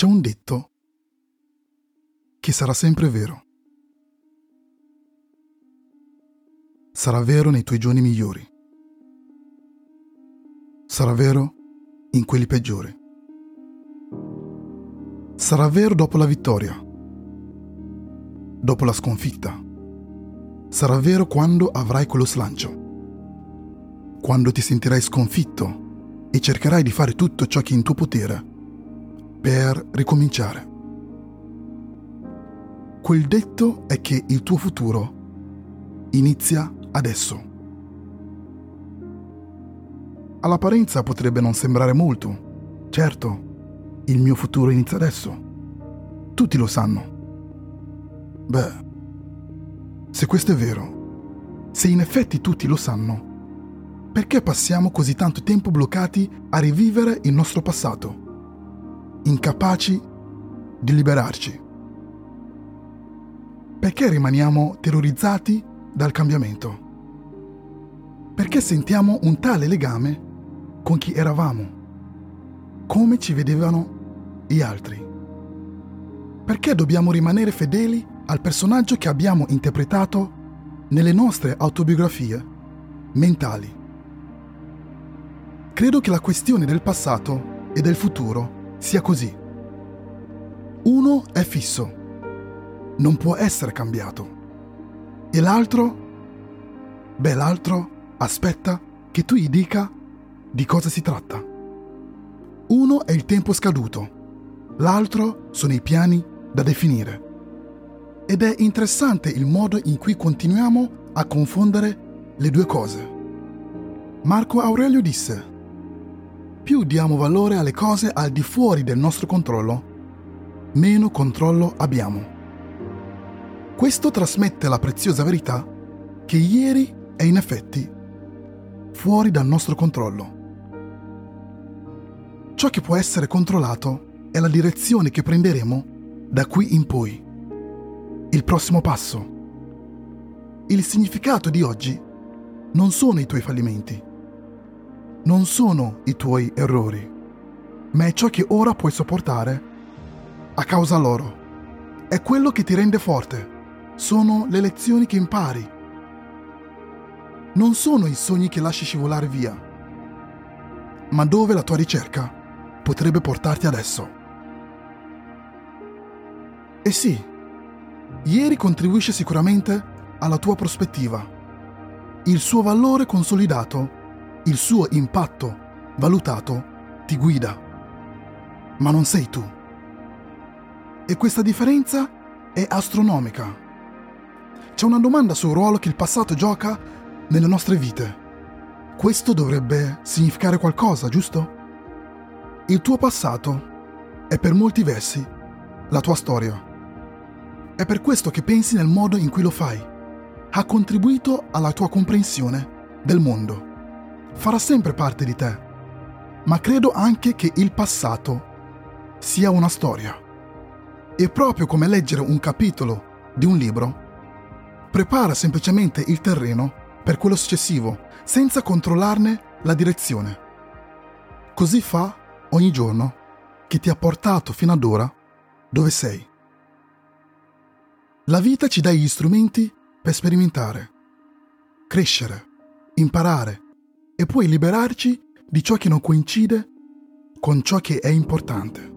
C'è un detto che sarà sempre vero. Sarà vero nei tuoi giorni migliori. Sarà vero in quelli peggiori. Sarà vero dopo la vittoria, dopo la sconfitta. Sarà vero quando avrai quello slancio, quando ti sentirai sconfitto e cercherai di fare tutto ciò che è in tuo potere per ricominciare. Quel detto è che il tuo futuro inizia adesso. All'apparenza potrebbe non sembrare molto. Certo, il mio futuro inizia adesso. Tutti lo sanno. Beh, se questo è vero, se in effetti tutti lo sanno, perché passiamo così tanto tempo bloccati a rivivere il nostro passato, incapaci di liberarci? Perché rimaniamo terrorizzati dal cambiamento? Perché sentiamo un tale legame con chi eravamo? Come ci vedevano gli altri? Perché dobbiamo rimanere fedeli al personaggio che abbiamo interpretato nelle nostre autobiografie mentali? Credo che la questione del passato e del futuro sia così. Uno è fisso, non può essere cambiato. E l'altro? Beh, l'altro aspetta che tu gli dica di cosa si tratta. Uno è il tempo scaduto, l'altro sono i piani da definire. Ed è interessante il modo in cui continuiamo a confondere le due cose. Marco Aurelio disse, più diamo valore alle cose al di fuori del nostro controllo, meno controllo abbiamo. Questo trasmette la preziosa verità che ieri è in effetti fuori dal nostro controllo. Ciò che può essere controllato è la direzione che prenderemo da qui in poi. Il prossimo passo. Il significato di oggi non sono i tuoi fallimenti, non sono i tuoi errori, ma è ciò che ora puoi sopportare a causa loro. È quello che ti rende forte sono le lezioni che impari. Non sono i sogni che lasci scivolare via, ma dove la tua ricerca potrebbe portarti adesso. E sì, ieri contribuisce sicuramente alla tua prospettiva. Il suo valore consolidato, il suo impatto valutato ti guida. Ma non sei tu. E questa differenza è astronomica. C'è una domanda sul ruolo che il passato gioca nelle nostre vite. Questo dovrebbe significare qualcosa, giusto? Il tuo passato è per molti versi la tua storia. È per questo che pensi nel modo in cui lo fai. Ha contribuito alla tua comprensione del mondo. Farà sempre parte di te. Ma credo anche che il passato sia una storia. E proprio come leggere un capitolo di un libro, prepara semplicemente il terreno per quello successivo, senza controllarne la direzione. Così fa ogni giorno che ti ha portato fino ad ora dove sei. La vita ci dà gli strumenti per sperimentare, crescere, imparare e poi liberarci di ciò che non coincide con ciò che è importante.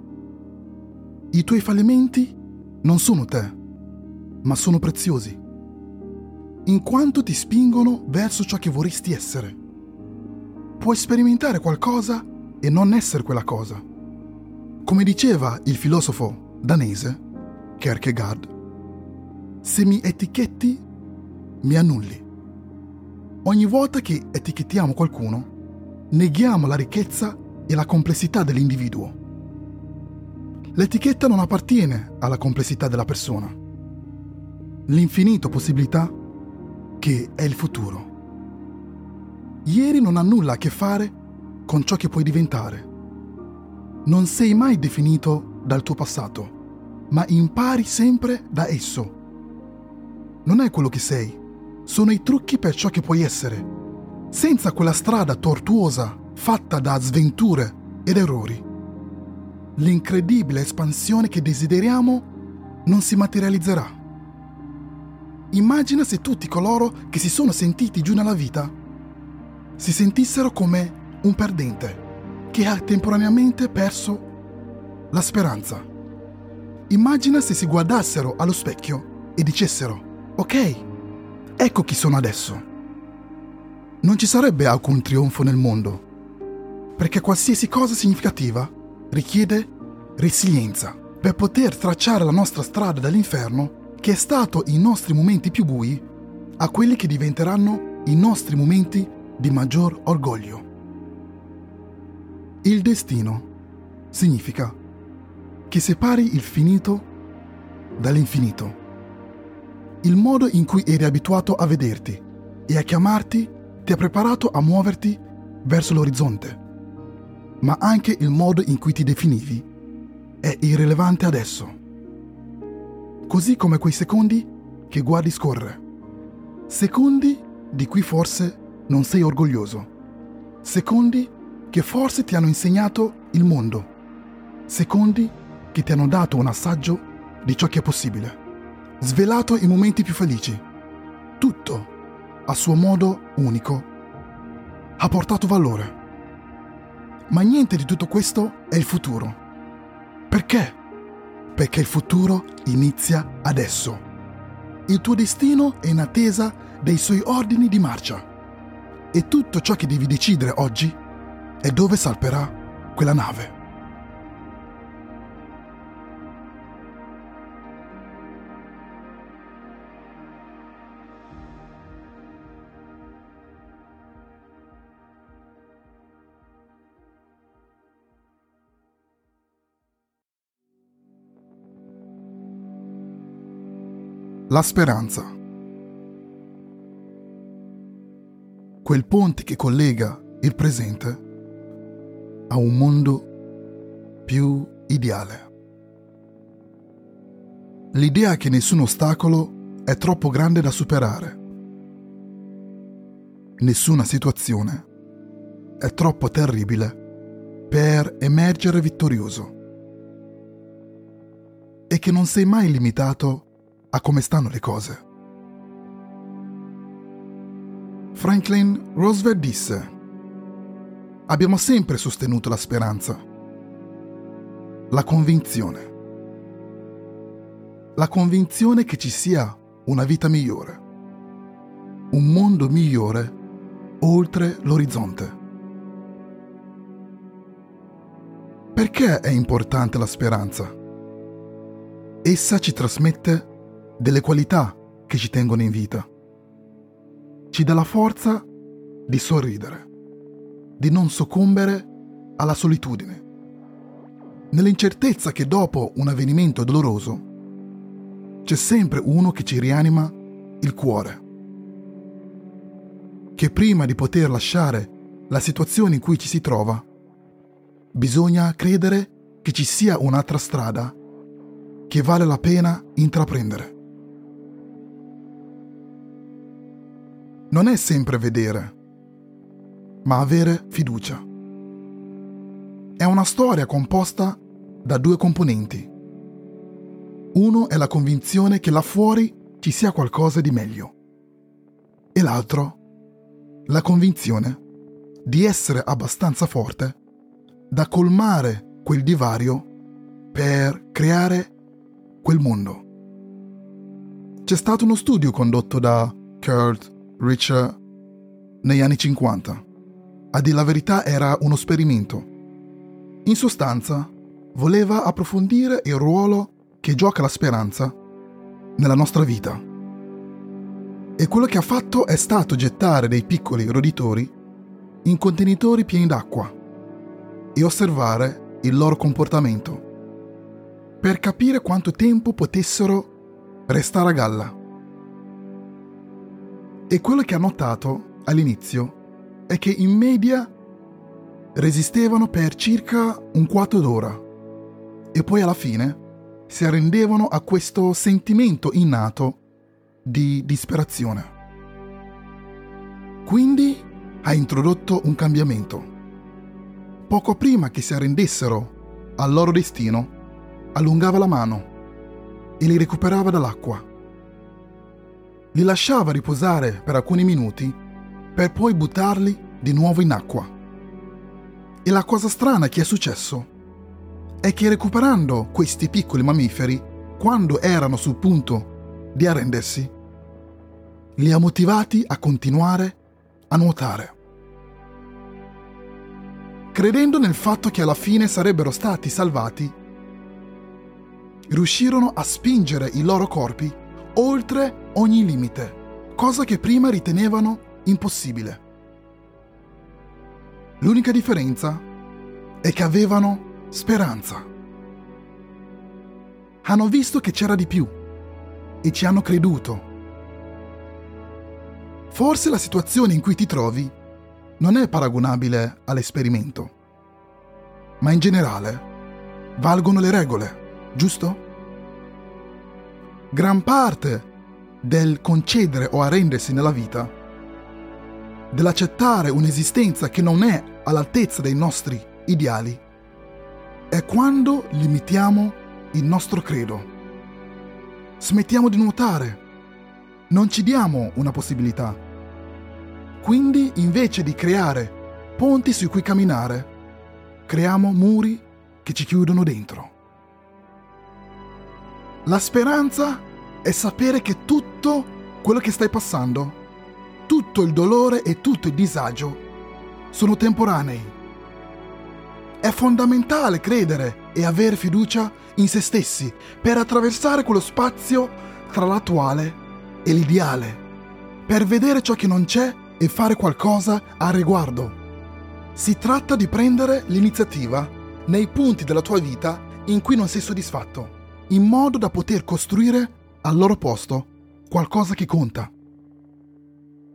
I tuoi fallimenti non sono te, ma sono preziosi in quanto ti spingono verso ciò che vorresti essere. Puoi sperimentare qualcosa e non essere quella cosa. Come diceva il filosofo danese Kierkegaard, se mi etichetti, mi annulli. Ogni volta che etichettiamo qualcuno, neghiamo la ricchezza e la complessità dell'individuo. L'etichetta non appartiene alla complessità della persona. L'infinito possibilità che è il futuro. Ieri non ha nulla a che fare con ciò che puoi diventare. Non sei mai definito dal tuo passato, ma impari sempre da esso. Non è quello che sei, sono i trucchi per ciò che puoi essere, senza quella strada tortuosa fatta da sventure ed errori. l'incredibile espansione che desideriamo non si materializzerà. Immagina se tutti coloro che si sono sentiti giù nella vita si sentissero come un perdente che ha temporaneamente perso la speranza. Immagina se si guardassero allo specchio e dicessero, ok, ecco chi sono adesso. Non ci sarebbe alcun trionfo nel mondo, perché qualsiasi cosa significativa richiede resilienza per poter tracciare la nostra strada dall'inferno, che è stato i nostri momenti più bui, a quelli che diventeranno i nostri momenti di maggior orgoglio. Il destino significa che separi il finito dall'infinito. Il modo in cui eri abituato a vederti e a chiamarti ti ha preparato a muoverti verso l'orizzonte, ma anche il modo in cui ti definivi è irrilevante adesso. Così come quei secondi che guardi scorrere. Secondi di cui forse non sei orgoglioso. Secondi che forse ti hanno insegnato il mondo. Secondi che ti hanno dato un assaggio di ciò che è possibile. Svelato i momenti più felici. Tutto, a suo modo unico, ha portato valore. Ma niente di tutto questo è il futuro. Perché? Perché il futuro inizia adesso. Il tuo destino è in attesa dei suoi ordini di marcia. E tutto ciò che devi decidere oggi è dove salperà quella nave. La speranza. Quel ponte che collega il presente a un mondo più ideale. L'idea che nessun ostacolo è troppo grande da superare. Nessuna situazione è troppo terribile per emergere vittorioso. E che non sei mai limitato a come stanno le cose. Franklin Roosevelt disse, abbiamo sempre sostenuto la speranza, la convinzione, la convinzione che ci sia una vita migliore, un mondo migliore oltre l'orizzonte. Perché è importante la speranza? Essa ci trasmette delle qualità che ci tengono in vita. Ci dà la forza di sorridere, di non soccombere alla solitudine. Nell'incertezza che dopo un avvenimento doloroso c'è sempre uno che ci rianima il cuore. Che prima di poter lasciare la situazione in cui ci si trova, bisogna credere che ci sia un'altra strada che vale la pena intraprendere. Non è sempre vedere, ma avere fiducia. È una storia composta da due componenti. Uno è la convinzione che là fuori ci sia qualcosa di meglio e l'altro la convinzione di essere abbastanza forte da colmare quel divario per creare quel mondo. C'è stato uno studio condotto da Kurt Richard negli anni 50. A dire la verità era uno sperimento. In sostanza, voleva approfondire il ruolo che gioca la speranza nella nostra vita. E quello che ha fatto è stato gettare dei piccoli roditori in contenitori pieni d'acqua e osservare il loro comportamento per capire quanto tempo potessero restare a galla. E quello che ha notato all'inizio è che in media resistevano per circa un quarto d'ora e poi alla fine si arrendevano a questo sentimento innato di disperazione. Quindi ha introdotto un cambiamento. Poco prima che si arrendessero al loro destino, allungava la mano e li recuperava dall'acqua. Li lasciava riposare per alcuni minuti per poi buttarli di nuovo in acqua. E la cosa strana che è successo è che recuperando questi piccoli mammiferi, quando erano sul punto di arrendersi, li ha motivati a continuare a nuotare. Credendo nel fatto che alla fine sarebbero stati salvati, riuscirono a spingere i loro corpi oltre ogni limite, cosa che prima ritenevano impossibile. L'unica differenza è che avevano speranza. Hanno visto che c'era di più e ci hanno creduto. Forse la situazione in cui ti trovi non è paragonabile all'esperimento, ma in generale valgono le regole, giusto? Gran parte del concedere o arrendersi nella vita dell'accettare un'esistenza che non è all'altezza dei nostri ideali, è quando limitiamo il nostro credo. Smettiamo di nuotare, non ci diamo una possibilità. Quindi invece di creare ponti su cui camminare, creiamo muri che ci chiudono dentro. La speranza è sapere che tutto quello che stai passando tutto il dolore e tutto il disagio sono temporanei. È fondamentale credere e avere fiducia in se stessi per attraversare quello spazio tra l'attuale e l'ideale, per vedere ciò che non c'è e fare qualcosa a riguardo. Si tratta di prendere l'iniziativa nei punti della tua vita in cui non sei soddisfatto, in modo da poter costruire al loro posto qualcosa che conta.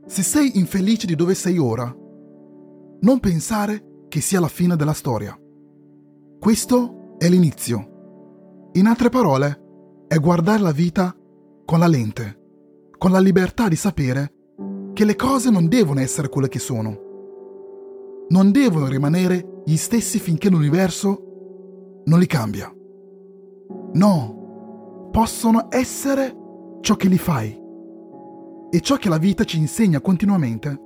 Se sei infelice di dove sei ora, non pensare che sia la fine della storia. Questo è l'inizio. In altre parole, è guardare la vita con la lente, con la libertà di sapere che le cose non devono essere quelle che sono. Non devono rimanere gli stessi finché l'universo non li cambia. No, possono essere ciò che li fai. E ciò che la vita ci insegna continuamente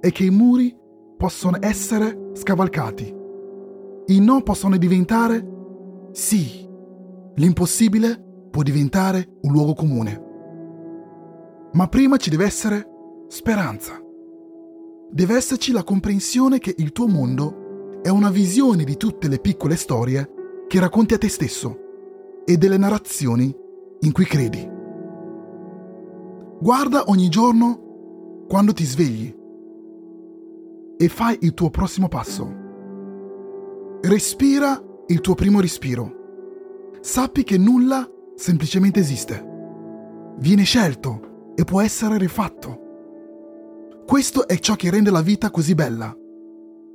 è che i muri possono essere scavalcati. I no possono diventare sì. L'impossibile può diventare un luogo comune. Ma prima ci deve essere speranza. Deve esserci la comprensione che il tuo mondo è una visione di tutte le piccole storie che racconti a te stesso e delle narrazioni in cui credi. Guarda ogni giorno quando ti svegli e fai il tuo prossimo passo. Respira il tuo primo respiro. Sappi che nulla semplicemente esiste. Viene scelto e può essere rifatto. Questo è ciò che rende la vita così bella.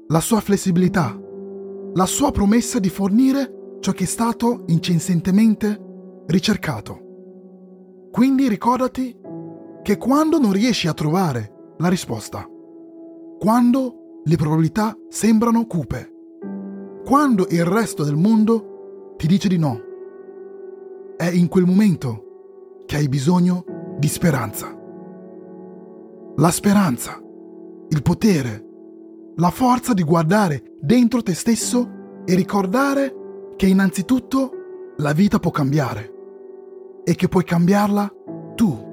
La sua flessibilità, la sua promessa di fornire ciò che è stato incessantemente ricercato. Quindi ricordati che quando non riesci a trovare la risposta, quando le probabilità sembrano cupe, quando il resto del mondo ti dice di no, è in quel momento che hai bisogno di speranza. La speranza, il potere, la forza di guardare dentro te stesso e ricordare che innanzitutto la vita può cambiare e che puoi cambiarla tu.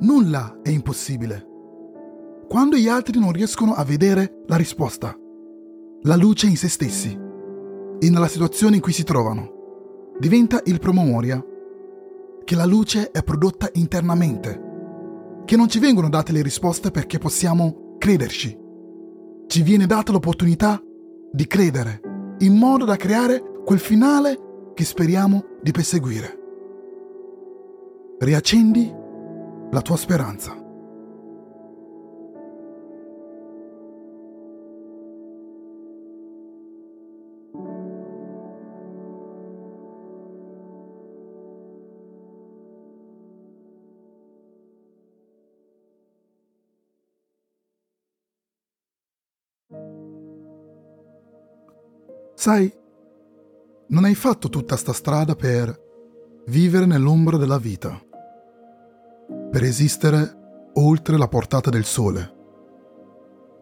Nulla è impossibile. Quando gli altri non riescono a vedere la risposta, la luce in se stessi e nella situazione in cui si trovano, diventa il promemoria che la luce è prodotta internamente, che non ci vengono date le risposte perché possiamo crederci. Ci viene data l'opportunità di credere, in modo da creare quel finale che speriamo di perseguire. Riaccendi la tua speranza. Sai, non hai fatto tutta sta strada per vivere nell'ombra della vita, per esistere oltre la portata del sole,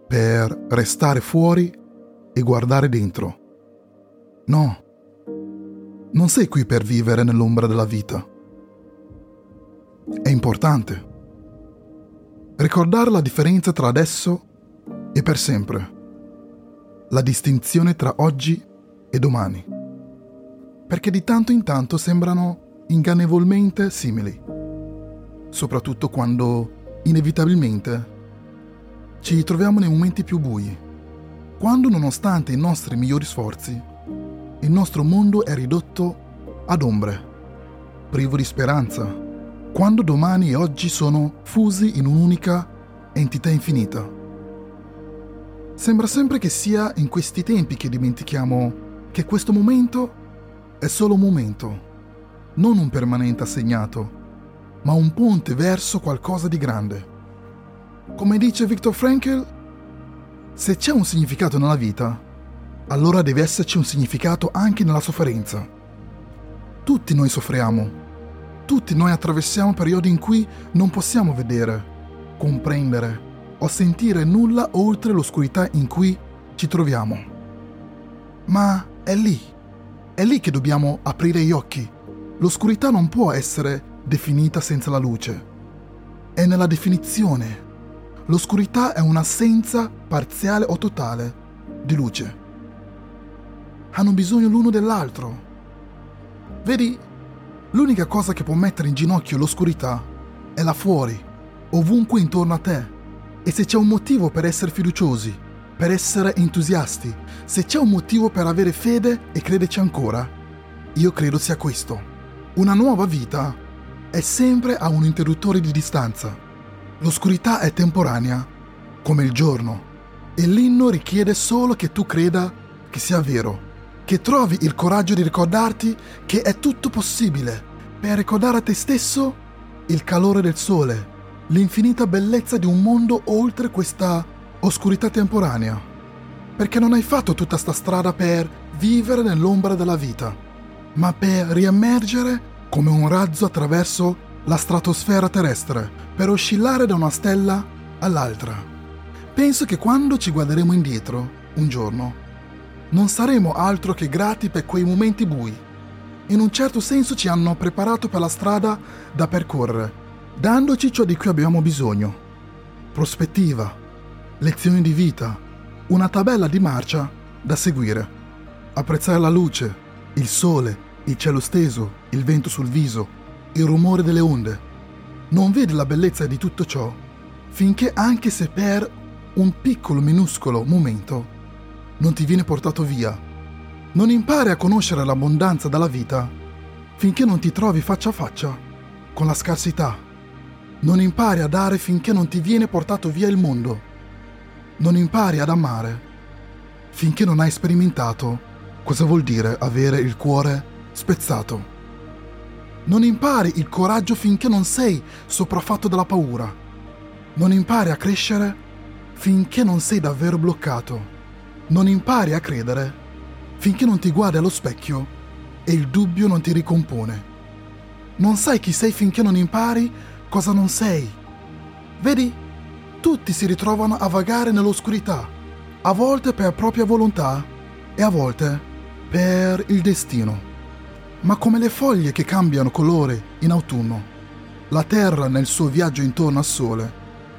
per restare fuori e guardare dentro. No, non sei qui per vivere nell'ombra della vita. È importante ricordare la differenza tra adesso e per sempre, la distinzione tra oggi e domani, perché di tanto in tanto sembrano ingannevolmente simili, soprattutto quando inevitabilmente ci troviamo nei momenti più bui, quando nonostante i nostri migliori sforzi, il nostro mondo è ridotto ad ombre, privo di speranza, quando domani e oggi sono fusi in un'unica entità infinita. Sembra sempre che sia in questi tempi che dimentichiamo che questo momento è solo un momento, non un permanente assegnato, ma un ponte verso qualcosa di grande. Come dice Viktor Frankl, se c'è un significato nella vita, allora deve esserci un significato anche nella sofferenza. Tutti noi soffriamo tutti noi attraversiamo periodi in cui non possiamo vedere, comprendere o sentire nulla oltre l'oscurità in cui ci troviamo. Ma è lì, è lì che dobbiamo aprire gli occhi. L'oscurità non può essere definita senza la luce. È nella definizione. L'oscurità è un'assenza parziale o totale di luce. Hanno bisogno l'uno dell'altro. Vedi, L'unica cosa che può mettere in ginocchio l'oscurità è là fuori, ovunque intorno a te. E se c'è un motivo per essere fiduciosi, per essere entusiasti, se c'è un motivo per avere fede e crederci ancora, io credo sia questo. Una nuova vita è sempre a un interruttore di distanza. L'oscurità è temporanea, come il giorno, e l'inno richiede solo che tu creda che sia vero che trovi il coraggio di ricordarti che è tutto possibile, per ricordare a te stesso il calore del sole, l'infinita bellezza di un mondo oltre questa oscurità temporanea. Perché non hai fatto tutta sta strada per vivere nell'ombra della vita, ma per riemergere come un razzo attraverso la stratosfera terrestre, per oscillare da una stella all'altra. Penso che quando ci guarderemo indietro, un giorno, non saremo altro che grati per quei momenti bui. In un certo senso ci hanno preparato per la strada da percorrere, dandoci ciò di cui abbiamo bisogno. Prospettiva, lezioni di vita, una tabella di marcia da seguire. Apprezzare la luce, il sole, il cielo steso, il vento sul viso, il rumore delle onde. Non vedi la bellezza di tutto ciò finché anche se per un piccolo minuscolo momento non ti viene portato via. Non impari a conoscere l'abbondanza della vita finché non ti trovi faccia a faccia con la scarsità. Non impari a dare finché non ti viene portato via il mondo. Non impari ad amare finché non hai sperimentato cosa vuol dire avere il cuore spezzato. Non impari il coraggio finché non sei sopraffatto dalla paura. Non impari a crescere finché non sei davvero bloccato non impari a credere finché non ti guardi allo specchio e il dubbio non ti ricompone. Non sai chi sei finché non impari cosa non sei. Vedi, tutti si ritrovano a vagare nell'oscurità, a volte per propria volontà e a volte per il destino. Ma come le foglie che cambiano colore in autunno, la terra nel suo viaggio intorno al sole,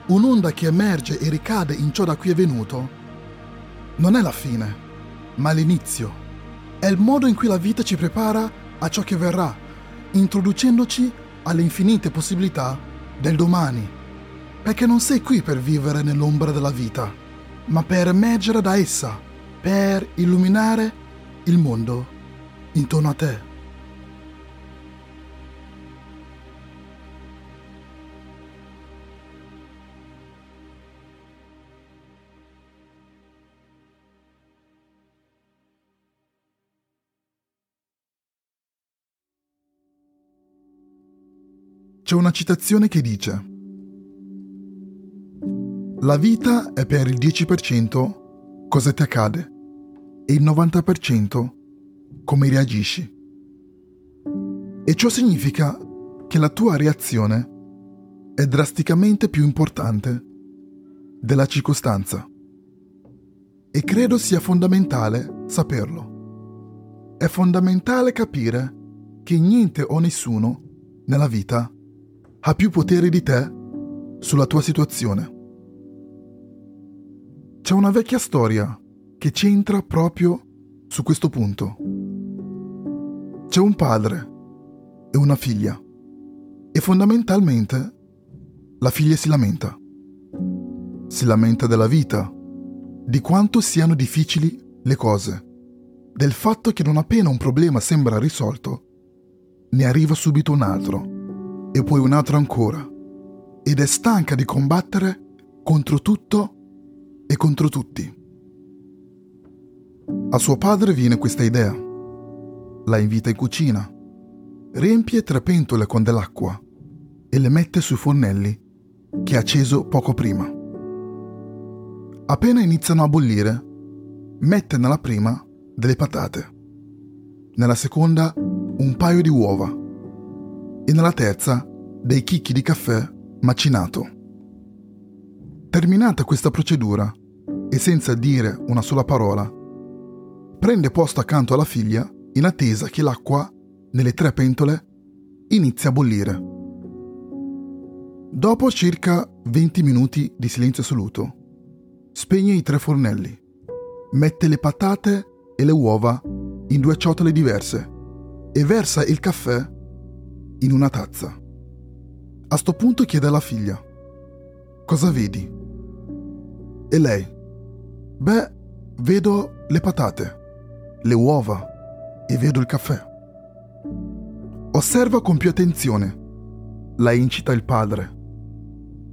un'onda che emerge e ricade in ciò da cui è venuto, non è la fine, ma l'inizio. È il modo in cui la vita ci prepara a ciò che verrà, introducendoci alle infinite possibilità del domani. Perché non sei qui per vivere nell'ombra della vita, ma per emergere da essa, per illuminare il mondo intorno a te. C'è una citazione che dice La vita è per il 10% cosa ti accade e il 90% come reagisci. E ciò significa che la tua reazione è drasticamente più importante della circostanza. E credo sia fondamentale saperlo. È fondamentale capire che niente o nessuno nella vita ha più potere di te sulla tua situazione. C'è una vecchia storia che c'entra proprio su questo punto. C'è un padre e una figlia e fondamentalmente la figlia si lamenta. Si lamenta della vita, di quanto siano difficili le cose, del fatto che non appena un problema sembra risolto, ne arriva subito un altro e poi un altro ancora ed è stanca di combattere contro tutto e contro tutti. A suo padre viene questa idea. La invita in cucina. Riempie tre pentole con dell'acqua e le mette sui fornelli che ha acceso poco prima. Appena iniziano a bollire, mette nella prima delle patate, nella seconda un paio di uova e nella terza dei chicchi di caffè macinato. Terminata questa procedura e senza dire una sola parola, prende posto accanto alla figlia in attesa che l'acqua nelle tre pentole inizi a bollire. Dopo circa 20 minuti di silenzio assoluto, spegne i tre fornelli, mette le patate e le uova in due ciotole diverse e versa il caffè in una tazza. A sto punto chiede alla figlia: Cosa vedi? E lei: Beh, vedo le patate le uova e vedo il caffè. Osserva con più attenzione. La incita il padre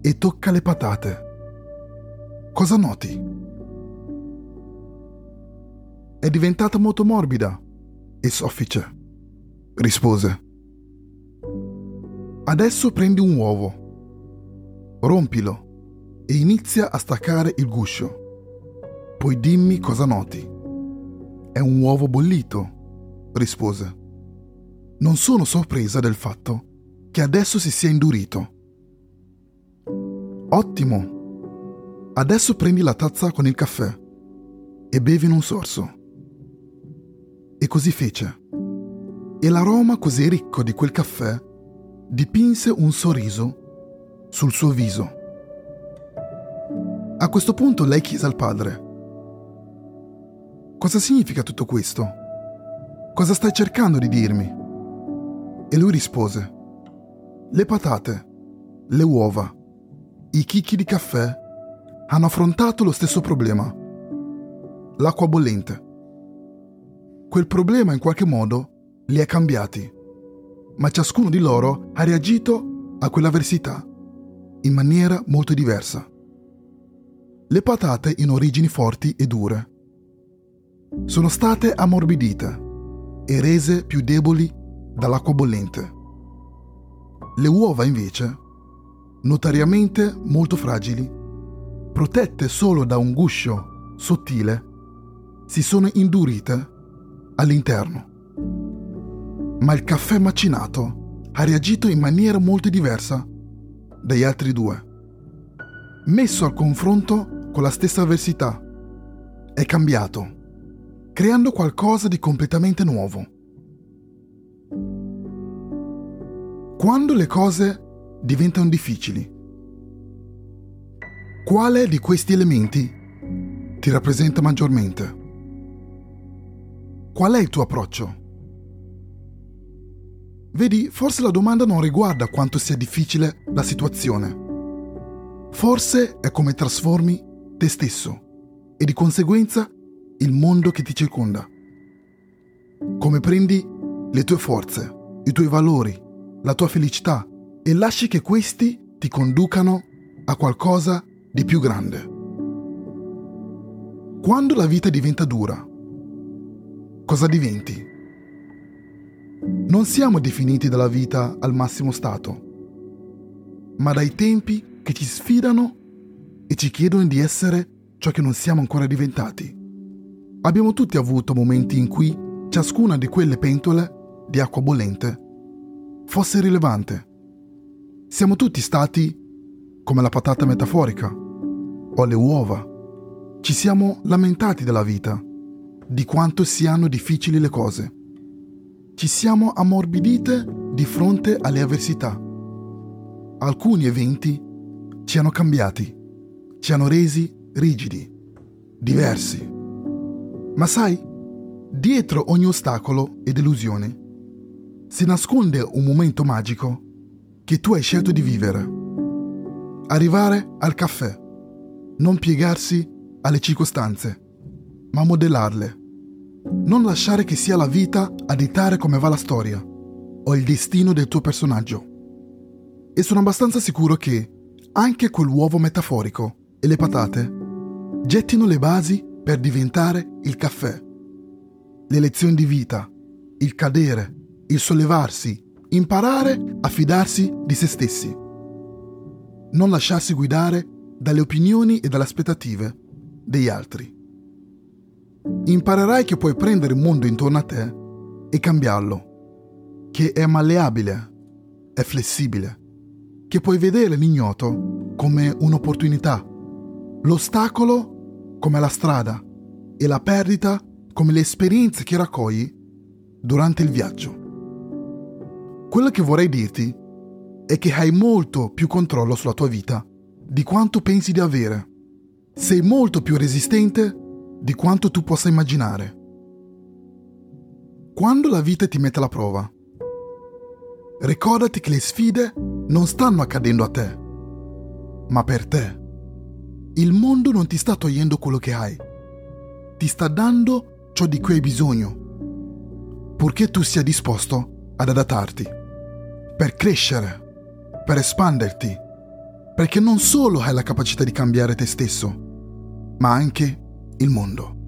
e tocca le patate. Cosa noti? È diventata molto morbida e soffice, rispose. Adesso prendi un uovo, rompilo e inizia a staccare il guscio. Poi dimmi cosa noti. È un uovo bollito, rispose. Non sono sorpresa del fatto che adesso si sia indurito. Ottimo. Adesso prendi la tazza con il caffè e bevi in un sorso. E così fece. E l'aroma così ricco di quel caffè dipinse un sorriso sul suo viso. A questo punto lei chiese al padre Cosa significa tutto questo? Cosa stai cercando di dirmi? E lui rispose, le patate, le uova, i chicchi di caffè hanno affrontato lo stesso problema, l'acqua bollente. Quel problema in qualche modo li ha cambiati, ma ciascuno di loro ha reagito a quell'avversità in maniera molto diversa. Le patate in origini forti e dure sono state ammorbidite e rese più deboli dall'acqua bollente. Le uova invece, notariamente molto fragili, protette solo da un guscio sottile, si sono indurite all'interno. Ma il caffè macinato ha reagito in maniera molto diversa dagli altri due. Messo al confronto con la stessa avversità, è cambiato creando qualcosa di completamente nuovo. Quando le cose diventano difficili, quale di questi elementi ti rappresenta maggiormente? Qual è il tuo approccio? Vedi, forse la domanda non riguarda quanto sia difficile la situazione. Forse è come trasformi te stesso e di conseguenza il mondo che ti circonda. Come prendi le tue forze, i tuoi valori, la tua felicità e lasci che questi ti conducano a qualcosa di più grande. Quando la vita diventa dura, cosa diventi? Non siamo definiti dalla vita al massimo stato, ma dai tempi che ci sfidano e ci chiedono di essere ciò che non siamo ancora diventati. Abbiamo tutti avuto momenti in cui ciascuna di quelle pentole di acqua bollente fosse rilevante. Siamo tutti stati come la patata metaforica o le uova. Ci siamo lamentati della vita, di quanto siano difficili le cose. Ci siamo ammorbidite di fronte alle avversità. Alcuni eventi ci hanno cambiati, ci hanno resi rigidi, diversi. Ma sai, dietro ogni ostacolo e delusione si nasconde un momento magico che tu hai scelto di vivere. Arrivare al caffè, non piegarsi alle circostanze, ma modellarle. Non lasciare che sia la vita a dettare come va la storia o il destino del tuo personaggio. E sono abbastanza sicuro che anche quell'uovo metaforico e le patate gettino le basi per diventare il caffè. Le lezioni di vita, il cadere, il sollevarsi, imparare a fidarsi di se stessi. Non lasciarsi guidare dalle opinioni e dalle aspettative degli altri. Imparerai che puoi prendere il mondo intorno a te e cambiarlo, che è malleabile, è flessibile, che puoi vedere l'ignoto come un'opportunità, l'ostacolo come la strada e la perdita come le esperienze che raccogli durante il viaggio. Quello che vorrei dirti è che hai molto più controllo sulla tua vita di quanto pensi di avere. Sei molto più resistente di quanto tu possa immaginare. Quando la vita ti mette alla prova, ricordati che le sfide non stanno accadendo a te, ma per te. Il mondo non ti sta togliendo quello che hai, ti sta dando ciò di cui hai bisogno, purché tu sia disposto ad adattarti, per crescere, per espanderti, perché non solo hai la capacità di cambiare te stesso, ma anche il mondo.